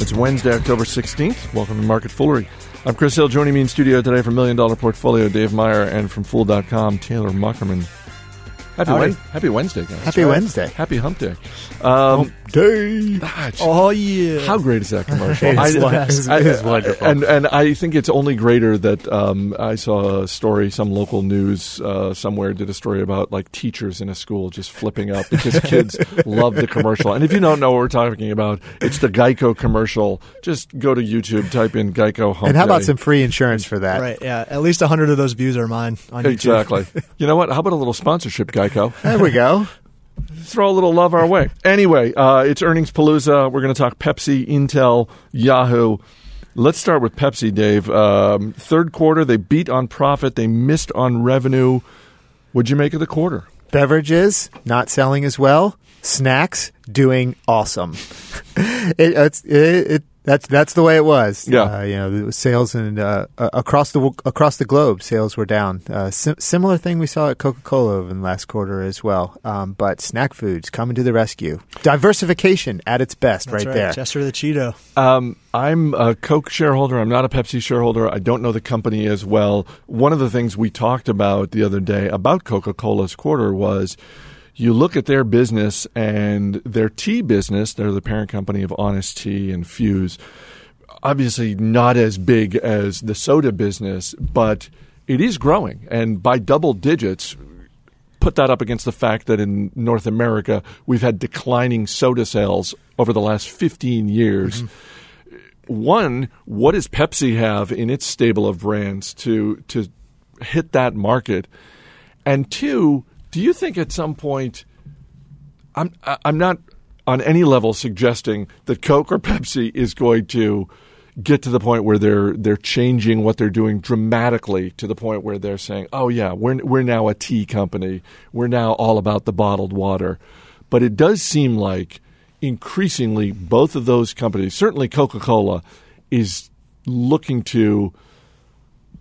It's Wednesday, October 16th. Welcome to Market Foolery. I'm Chris Hill. Joining me in studio today from Million Dollar Portfolio, Dave Meyer, and from Fool.com, Taylor Muckerman. Happy, Wen- Happy Wednesday, guys. Happy Wednesday. Happy Hump Day. Um, Day. ah, Oh yeah! How great is that commercial? It is I- wonderful. I- It is I- wonderful. and and I think it's only greater that um, I saw a story. Some local news uh, somewhere did a story about like teachers in a school just flipping out because kids love the commercial. And if you don't know what we're talking about, it's the Geico commercial. Just go to YouTube, type in Geico Hump And how about Day. some free insurance for that? Right, yeah. At least hundred of those views are mine on YouTube. Exactly. you know what? How about a little sponsorship, Geico? There we go. throw a little love our way. Anyway, uh, it's earnings palooza. We're going to talk Pepsi, Intel, Yahoo. Let's start with Pepsi, Dave. Um, third quarter, they beat on profit, they missed on revenue. What'd you make of the quarter? Beverages not selling as well. Snacks doing awesome. it, it's it, it that's that's the way it was. Yeah. uh, you know, sales and uh, uh, across the across the globe, sales were down. Uh, sim- similar thing we saw at Coca Cola in the last quarter as well. Um, but snack foods coming to the rescue. Diversification at its best, That's right, there. Chester the Cheeto. Um, I'm a Coke shareholder. I'm not a Pepsi shareholder. I don't know the company as well. One of the things we talked about the other day about Coca Cola's quarter was you look at their business and their tea business, they're the parent company of Honest Tea and Fuze. Obviously, not as big as the soda business, but it is growing. And by double digits, put that up against the fact that in North America, we've had declining soda sales over the last 15 years. Mm-hmm. One, what does Pepsi have in its stable of brands to to hit that market? And two, do you think at some point I'm I'm not on any level suggesting that Coke or Pepsi is going to get to the point where they're they're changing what they're doing dramatically to the point where they're saying, "Oh yeah, we're we're now a tea company. We're now all about the bottled water." But it does seem like increasingly both of those companies, certainly Coca-Cola is looking to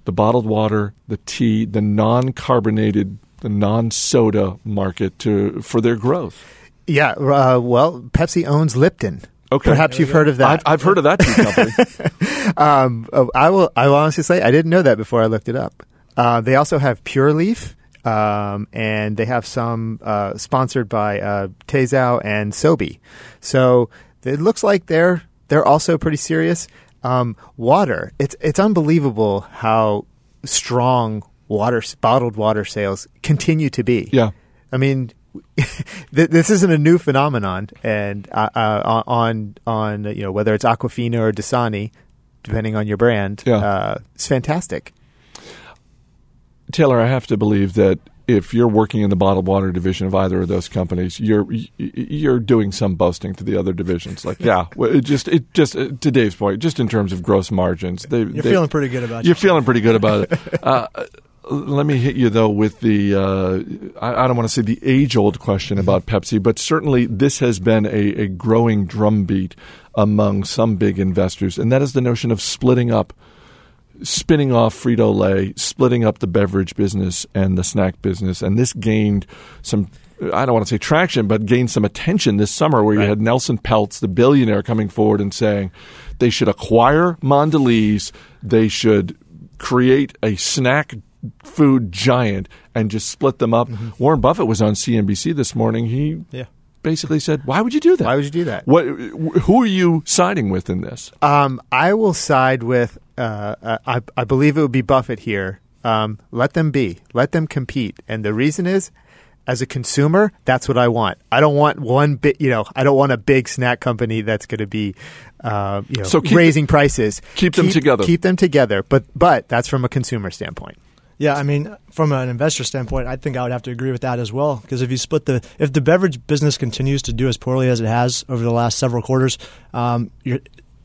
the bottled water, the tea, the non-carbonated, the non-soda market to for their growth. Yeah. Uh, well, Pepsi owns Lipton. Okay. Perhaps you've heard of that. I've, I've heard of that company. Um, oh, I will. I will honestly say I didn't know that before I looked it up. Uh, they also have Pure Leaf, um, and they have some uh, sponsored by uh, Tazo and Sobe. So it looks like they're they're also pretty serious. Um, water. It's it's unbelievable how strong water bottled water sales continue to be. yeah. I mean, this isn't a new phenomenon, and uh, uh, on on you know whether it's Aquafina or Dasani, depending on your brand, Yeah. uh, it's fantastic. Taylor, I have to believe that if you're working in the bottled water division of either of those companies, you're you're doing some boasting to the other divisions. Like, yeah, it just it just uh, to Dave's point, just in terms of gross margins, they, You're they- feeling pretty good about You're yourself. feeling pretty good about it. Uh, let me hit you though with the uh, I, I don't want to say the age old question about Pepsi, but certainly this has been a, a growing drumbeat among some big investors, and that is the notion of splitting up spinning off Frito Lay, splitting up the beverage business and the snack business, and this gained some. I don't want to say traction, but gained some attention this summer, where you had Nelson Peltz, the billionaire, coming forward and saying they should acquire Mondelez, they should create a snack food giant, and just split them up. Warren Buffett was on CNBC this morning. He Yeah. basically said, "Why would you do that? Why would you do that? What? Who are you siding with in this?" Um, I will side with. Uh, I, I believe it would be Buffett here. Um, let them be. Let them compete. And the reason is, as a consumer, that's what I want. I don't want one bit. You know, I don't want a big snack company that's going to be, uh, you know, So keep raising prices. keep them together. Keep them together. But but that's from a consumer standpoint. Yeah, I mean, from an investor standpoint, I think I would have to agree with that as well. Because if you split the, if the beverage business continues to do as poorly as it has over the last several quarters, um, you're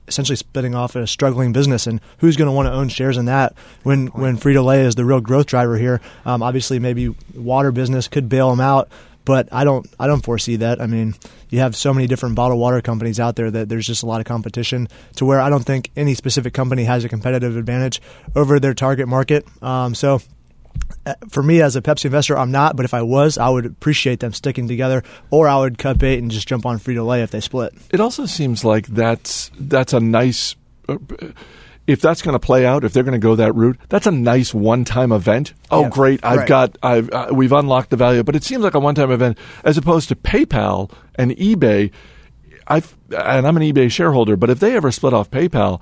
essentially splitting off a struggling business. And who's going to want to own shares in that when when Frito Lay is the real growth driver here? Um, obviously, maybe water business could bail them out. But I don't, I don't foresee that. I mean, you have so many different bottled water companies out there that there's just a lot of competition to where I don't think any specific company has a competitive advantage over their target market. Um, so uh, for me as a Pepsi investor, I'm not. But if I was, I would appreciate them sticking together, or I would cut bait and just jump on Frito Lay if they split. It also seems like that's that's a nice. Uh, if that's going to play out, if they're going to go that route, that's a nice one-time event. Oh, Yeah, great! I've right. got, I've, uh, we've unlocked the value, but it seems like a one-time event as opposed to PayPal and eBay. I've, and I'm an eBay shareholder, but if they ever split off PayPal,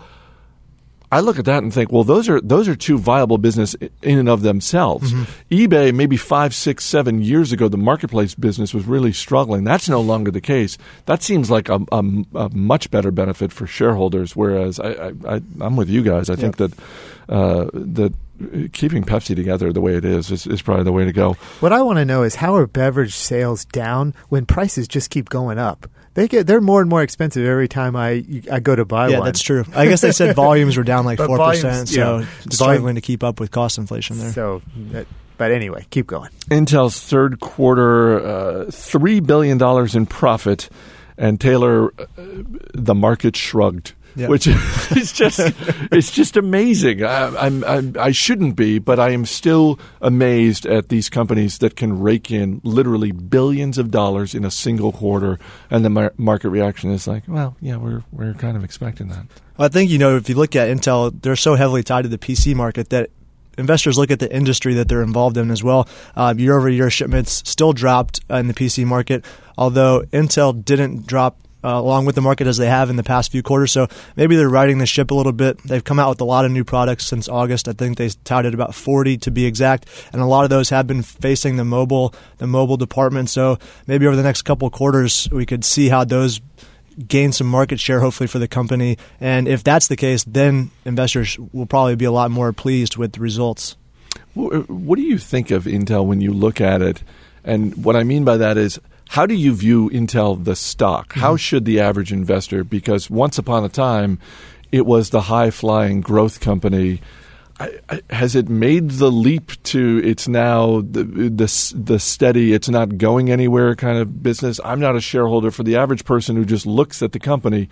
I look at that and think, well, those are those are two viable business in and of themselves. eBay, maybe five, six, seven years ago, the marketplace business was really struggling. That's no longer the case. That seems like a, a, a much better benefit for shareholders. Whereas I, I, I, I'm with you guys. I think that uh, that keeping Pepsi together the way it is is, is probably the way to go. What I want to know is how are beverage sales down when prices just keep going up? They get they're more and more expensive every time I I go to buy yeah, one. that's true. I guess they said volumes were down like four percent, volumes, so yeah. struggling to keep up with cost inflation there. So, that, but anyway, keep going. Intel's third quarter, uh, three billion dollars in profit, and Taylor, uh, the market shrugged, Yeah. which is just it's just amazing. I, I'm, I'm I shouldn't be, but I am still amazed at these companies that can rake in literally billions of dollars in a single quarter, and the mar- market reaction is like, well, yeah, we're we're kind of expecting that. I think you know if you look at Intel, they're so heavily tied to the PC market that investors look at the industry that they're involved in as well. Uh, year over year shipments still dropped in the PC market, although Intel didn't drop. Uh, along with the market as they have in the past few quarters, so maybe they're riding the ship a little bit. They've come out with a lot of new products since August. I think they touted about 40 to be exact, and a lot of those have been facing the mobile, the mobile department. So maybe over the next couple quarters, we could see how those gain some market share, hopefully, for the company. And if that's the case, then investors will probably be a lot more pleased with the results. What do you think of Intel when you look at it? And what I mean by that is, how do you view Intel the stock? How mm-hmm. should the average investor? Because once upon a time, it was the high flying growth company. I, I, has it made the leap to it's now the, the the steady, it's not going anywhere kind of business? I'm not a shareholder for the average person who just looks at the company.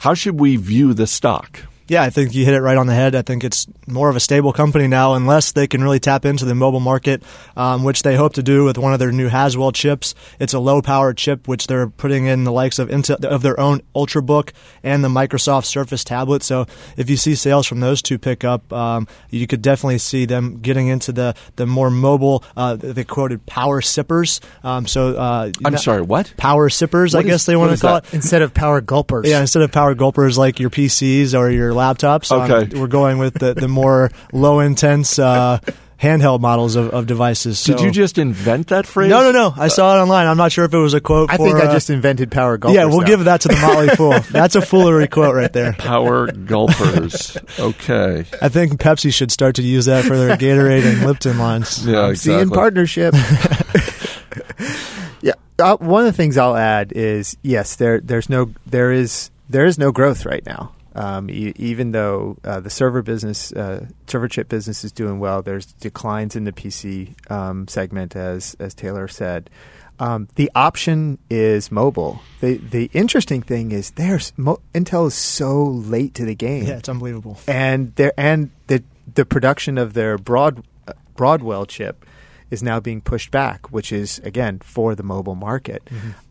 How should we view the stock? Yeah, I think you hit it right on the head. I think it's more of a stable company now, unless they can really tap into the mobile market, um, which they hope to do with one of their new Haswell chips. It's a low power chip, which they're putting in the likes of Intel, of their own UltraBook and the Microsoft Surface tablet. So if you see sales from those two pick up, um, you could definitely see them getting into the the more mobile. Uh, they quoted power sippers. Um, so uh, I'm not- sorry, what? power sippers. I What is- guess they want to call that? it. Instead of power gulpers. Yeah, instead of power gulpers like your PCs or your laptops, um, Okay. we're going with the, the more low intense uh, handheld models of, of devices. Did you just invent that phrase? No, no, no. I saw it online. I'm not sure if it was a quote. I for, think I uh, just invented power golfers. yeah. We'll though. give that to the Motley Fool. That's a foolery quote right there. Power gulpers. Okay. I think Pepsi should start to use that for their Gatorade and Lipton lines. Yeah, See in partnership. yeah, uh, one of the things I'll add is yes, there there's no there is there is no growth right now. Um, e- even though uh, the server business, uh, server chip business is doing well, there's declines in the PC um, segment, as as Taylor said. Um, the option is mobile. The the interesting thing is there's mo- Intel is so late to the game Yeah, it's unbelievable. and there and the the production of their broad uh, Broadwell chip is now being pushed back, which is again for the mobile market.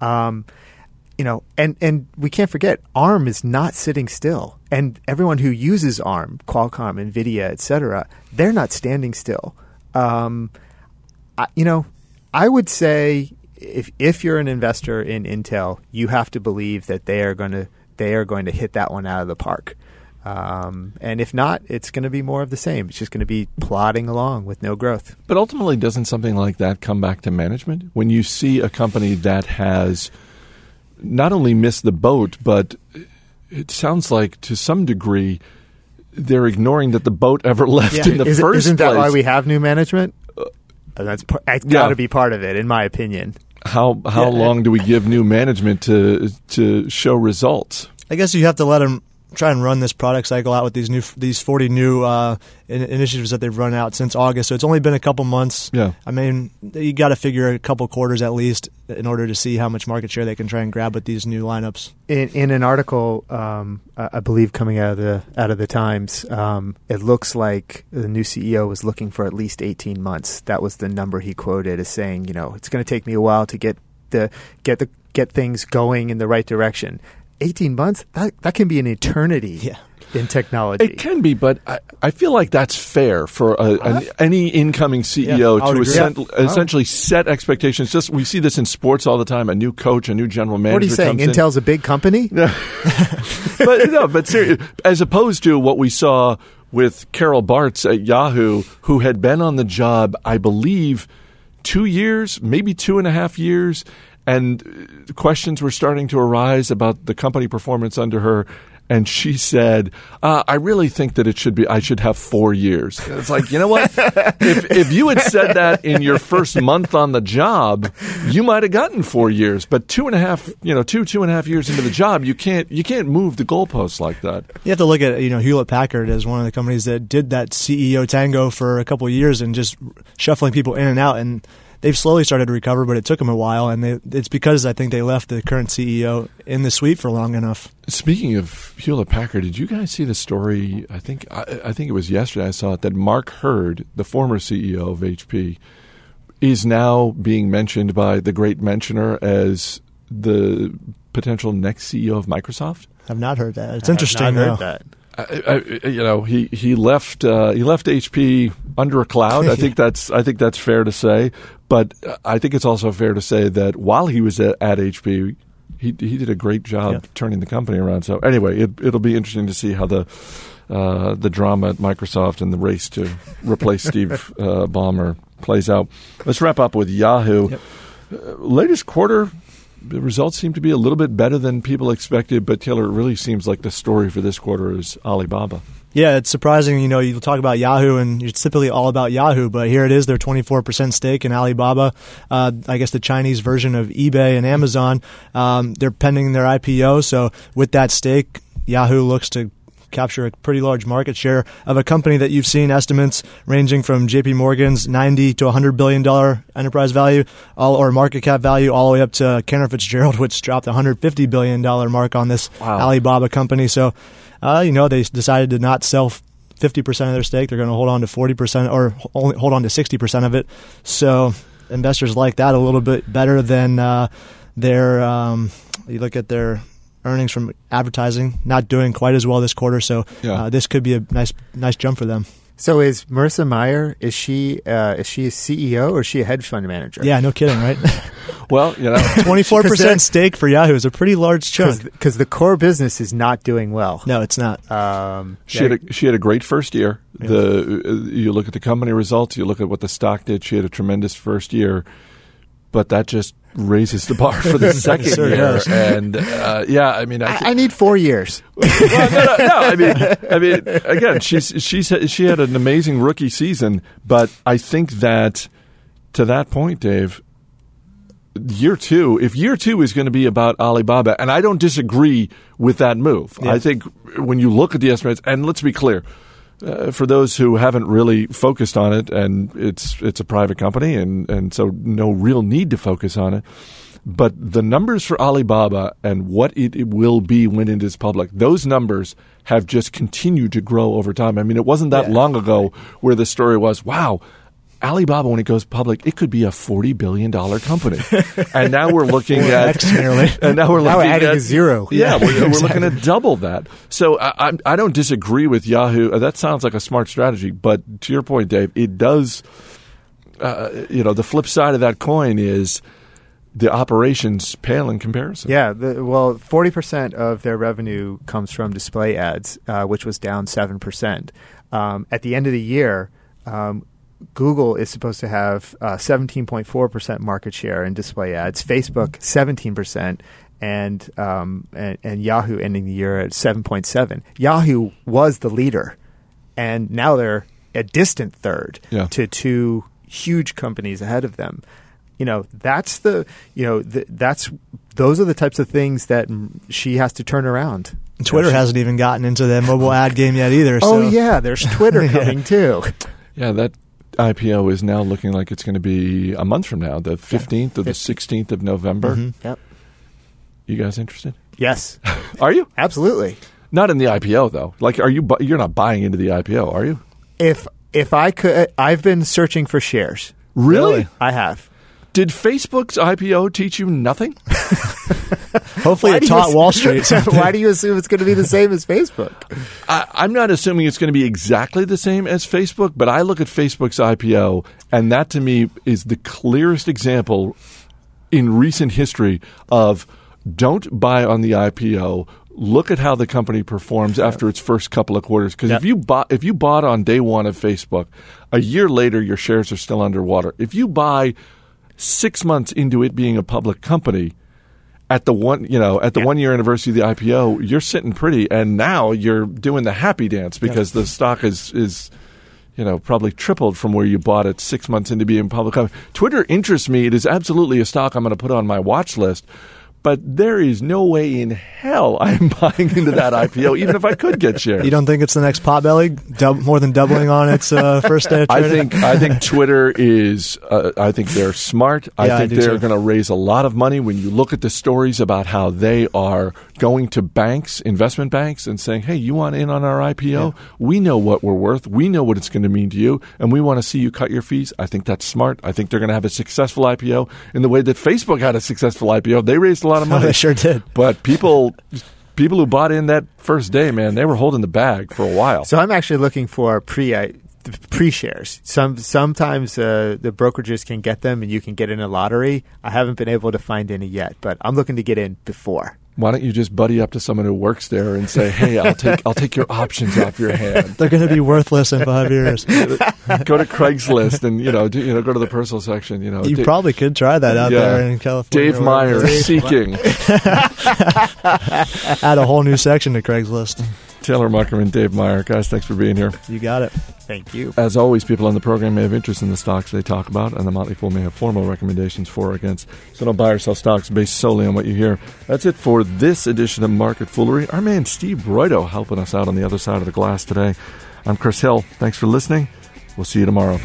Um, you know, and and we can't forget ARM is not sitting still, and everyone who uses ARM, Qualcomm, Nvidia, etc., they're not standing still. Um, I, you know, I would say if if you're an investor in Intel, you have to believe that they are going to they are going to hit that one out of the park. Um, and if not, it's going to be more of the same. It's just going to be plodding along with no growth. But ultimately, doesn't something like that come back to management? When you see a company that has not only missed the boat, but it sounds like to some degree they're ignoring that the boat ever left in the Is, first isn't place. that why we have new management? Uh, that's par- that's Yeah. got to be part of it, in my opinion. how how Yeah, long do we give new management to to show results? I guess you have to let them try and run this product cycle out with these new these 40 new uh, in- initiatives that they've run out since August. So it's only been a couple months. Yeah. I mean, you got to figure a couple quarters at least in order to see how much market share they can try and grab with these new lineups. In, in an article, um, I I believe coming out of the out of the Times, um, it looks like the new CEO was looking for at least eighteen months. That was the number he quoted as saying, you know, it's going to take me a while to get the get the get things going in the right direction. Eighteen months that that can be an eternity Yeah. in technology. It can be, but I, I feel like that's fair for a, an, uh-huh. any incoming CEO Yeah, to agree. Yeah. Uh-huh. essentially set expectations. Just we see this in sports all the time. A new coach, a new general manager. what are you saying? comes in. Intel's a big company. but no, but ser- as opposed to what we saw with Carol Bartz at Yahoo, who had been on the job, I believe, two years, maybe two and a half years, and uh, questions were starting to arise about the company performance under her. And she said, uh, "I really think that it should be. I should have four years." And It's like you know what? if if you had said that in your first month on the job, you might have gotten four years. But two and a half, you know, two two and a half years into the job, you can't you can't move the goalposts like that. You have to look at you know Hewlett Packard as one of the companies that did that CEO tango for a couple of years and just shuffling people in and out, and they've slowly started to recover, but it took them a while, and they, it's because I think they left the current CEO in the suite for long enough. Speaking of Hewlett Packard, did you guys see the story? I think I, I think it was yesterday. I saw it that Mark Hurd, the former CEO of HP, is now being mentioned by the great mentioner as the potential next CEO of Microsoft. I've not heard that. It's I have interesting not heard that. I, I, you know, he he left uh, he left HP under a cloud. I think that's I think that's fair to say. But uh, I think it's also fair to say that while he was at, at HP, he he did a great job Yeah. turning the company around. So anyway, it, it'll be interesting to see how the uh, the drama at Microsoft and the race to replace Steve uh, Ballmer plays out. Let's wrap up with Yahoo. Yep. Uh, latest quarter. The results seem to be a little bit better than people expected, but Taylor, it really seems like the story for this quarter is Alibaba. Yeah, it's surprising. You know, you talk about Yahoo, and it's typically all about Yahoo, but here it is. Their 24% stake in Alibaba. Uh, I guess the Chinese version of eBay and Amazon. Um, they're pending their IPO, so with that stake, Yahoo looks to capture a pretty large market share of a company that you've seen estimates ranging from JP Morgan's 90 to 100 billion dollar enterprise value all or market cap value all the way up to Cantor Fitzgerald which dropped the 150 billion dollar mark on this Wow. Alibaba company. So uh, you know they decided to not sell 50% of their stake. They're going to hold on to 40% or only hold on to 60% of it. So investors like that a little bit better than uh, their um, you look at their earnings from advertising not doing quite as well this quarter so Yeah. uh, this could be a nice nice jump for them So is Marissa Mayer? Is she uh, is she a CEO or is she a hedge fund manager? yeah no kidding right Well, you know, 24% stake for Yahoo is a pretty large chunk because the core business is not doing well. no it's not Um, she had a, she had a great first year. The uh, you look at the company results, you look at what the stock did. She had a tremendous first year, but that just raises the bar for the second Sure year. does. And uh, yeah, I mean, I, I, I need four years. well, no, no, no. I mean, I mean, again, she's she's she had an amazing rookie season, but I think that to that point, Dave, year two, if year two is going to be about Alibaba, and I don't disagree with that move. Yeah. I think when you look at the estimates, and let's be clear. Uh, for those who haven't really focused on it, and it's it's a private company, and, and so no real need to focus on it. But the numbers for Alibaba and what it, it will be when it is public, those numbers have just continued to grow over time. I mean, it wasn't that Yeah. long ago where the story was, wow, Alibaba, when it goes public, it could be a $40 billion company. and now we're looking at. Nearly. And now we're Now looking adding at a zero. Yeah, Yeah, we're, we're looking at double that. So I, I, I don't disagree with Yahoo. Uh, That sounds like a smart strategy. But to your point, Dave, it does. Uh, you know, the flip side of that coin is the operations pale in comparison. Yeah, the, well, forty percent of their revenue comes from display ads, uh, which was down seven percent. Um, at the end of the year, um, Google is supposed to have uh, seventeen point four percent market share in display ads. Facebook seventeen percent. And, um, and and Yahoo ending the year at seven point seven. Yahoo was the leader, and now they're a distant third Yeah. to two huge companies ahead of them. You know, that's the you know th- that's those are the types of things that she has to turn around. Twitter hasn't even gotten into the mobile ad game yet either. Oh so- yeah, there's Twitter Yeah. coming too. Yeah, that IPO is now looking like it's going to be a month from now, the 15th or the 16th of November. Mhm. Yep. You guys interested? Yes, Are you? absolutely. Not in the IPO though. Like, are you? Bu- you're not buying into the IPO, are you? If if I could, I've been searching for shares. Really? I have. Did Facebook's IPO teach you nothing? Hopefully, Why it do you taught Wall Street. something. Why do you assume it's going to be the same as Facebook? I, I'm not assuming it's going to be exactly the same as Facebook, but I look at Facebook's IPO, and that to me is the clearest example in recent history of don't buy on the IPO. Look at how the company performs after its first couple of quarters. Because Yep. if you bought if you bought on day one of Facebook, a year later your shares are still underwater. If you buy six months into it being a public company, at the one you know at the Yeah. one year anniversary of the IPO, you're sitting pretty, and now you're doing the happy dance because the stock is is you know probably tripled from where you bought it six months into being public. company. Twitter interests me; it is absolutely a stock I'm going to put on my watch list. But there is no way in hell I'm buying into that IPO, even if I could get shares. You don't think it's the next Potbelly? Dub- more than doubling on its uh, first day of I think I think Twitter is. Uh, I think they're smart. I Yeah, I think do they're going to raise a lot of money. When you look at the stories about how they are going to banks, investment banks, and saying, "Hey, you want in on our IPO? We know what we're worth. We know what it's going to mean to you, and we want to see you cut your fees." I think that's smart. I think they're going to have a successful IPO in the way that Facebook had a successful IPO. They raised a lot of Oh, money. they sure did. But people. People who bought in that first day, man, they were holding the bag for a while. So I'm actually looking for pre I pre shares. Some sometimes uh, the brokerages can get them, and you can get in a lottery. I haven't been able to find any yet, but I'm looking to get in before. Why don't you just buddy up to someone who works there and say, "Hey, I'll take I'll take your options off your hand." They're going to be worthless in five years. go to Craigslist and you know do, you know go to the personal section. You know, You Da- probably could try that out Yeah. there in California. Dave or wherever. Meyer seeking Add a whole new section to Craigslist. Taylor Muckerman, Dave Meyer. Guys, thanks for being here. You got it. Thank you. As always, people on the program may have interest in the stocks they talk about, and the Motley Fool may have formal recommendations for or against. So don't buy or sell stocks based solely on what you hear. That's it for this edition of Market Foolery. Our man Steve Broido helping us out on the other side of the glass today. I'm Chris Hill. Thanks for listening. We'll see you tomorrow.